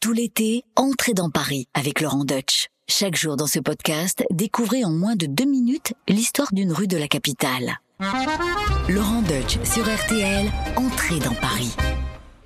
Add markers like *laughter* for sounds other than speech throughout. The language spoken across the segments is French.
Tout l'été, entrez dans Paris avec Laurent Deutsch. Chaque jour dans ce podcast, découvrez en moins de deux minutes l'histoire d'une rue de la capitale. Laurent Deutsch sur RTL, entrez dans Paris.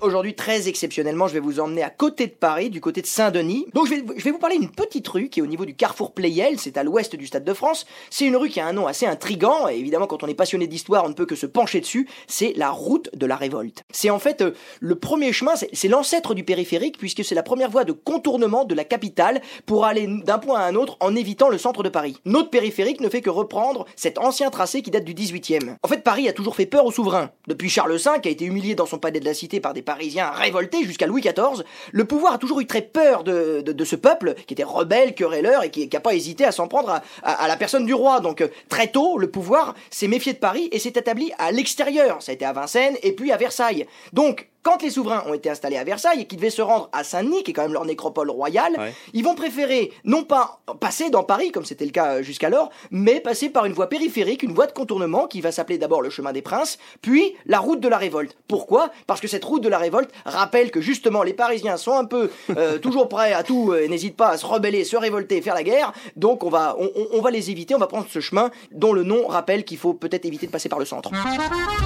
Aujourd'hui, très exceptionnellement, je vais vous emmener à côté de Paris, du côté de Saint-Denis. Donc, je vais, vous parler d'une petite rue qui est au niveau du carrefour Pleyel, c'est à l'ouest du Stade de France. C'est une rue qui a un nom assez intrigant, et évidemment, quand on est passionné d'histoire, on ne peut que se pencher dessus. C'est la route de la révolte. C'est en fait euh, le premier chemin, c'est c'est l'ancêtre du périphérique, puisque c'est la première voie de contournement de la capitale pour aller d'un point à un autre en évitant le centre de Paris. Notre périphérique ne fait que reprendre cet ancien tracé qui date du 18e. En fait, Paris a toujours fait peur aux souverains. Depuis Charles V, qui a été humilié dans son palais de la Cité par des Parisiens révoltés jusqu'à Louis XIV, le pouvoir a toujours eu très peur de, de- ce peuple qui était rebelle, querelleur et qui n'a pas hésité à s'en prendre à, à- à la personne du roi. Donc euh, très tôt, le pouvoir s'est méfié de Paris et s'est établi à l'extérieur. Ça a été à Vincennes et puis à Versailles. Donc quand les souverains ont été installés à Versailles et qu'ils devaient se rendre à Saint-Denis, qui est quand même leur nécropole royale, Ouais. ils vont préférer non pas passer dans Paris, comme c'était le cas euh, jusqu'alors, mais passer par une voie périphérique, une voie de contournement qui va s'appeler d'abord le chemin des princes, puis la route de la révolte. Pourquoi? Parce que cette route de la révolte rappelle que justement les Parisiens sont un peu euh, *laughs* toujours prêts à tout euh, et n'hésitent pas à se rebeller, se révolter, faire la guerre. Donc on va, on, on- on va les éviter, on va prendre ce chemin dont le nom rappelle qu'il faut peut-être éviter de passer par le centre.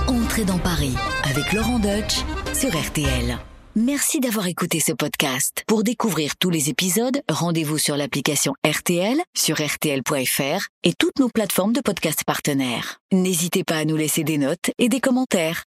Entrez dans Paris avec Laurent Deutsch Merci d'avoir écouté ce podcast. Pour découvrir tous les épisodes, rendez-vous sur l'application RTL, sur RTL.fr et toutes nos plateformes de podcast partenaires. N'hésitez pas à nous laisser des notes et des commentaires.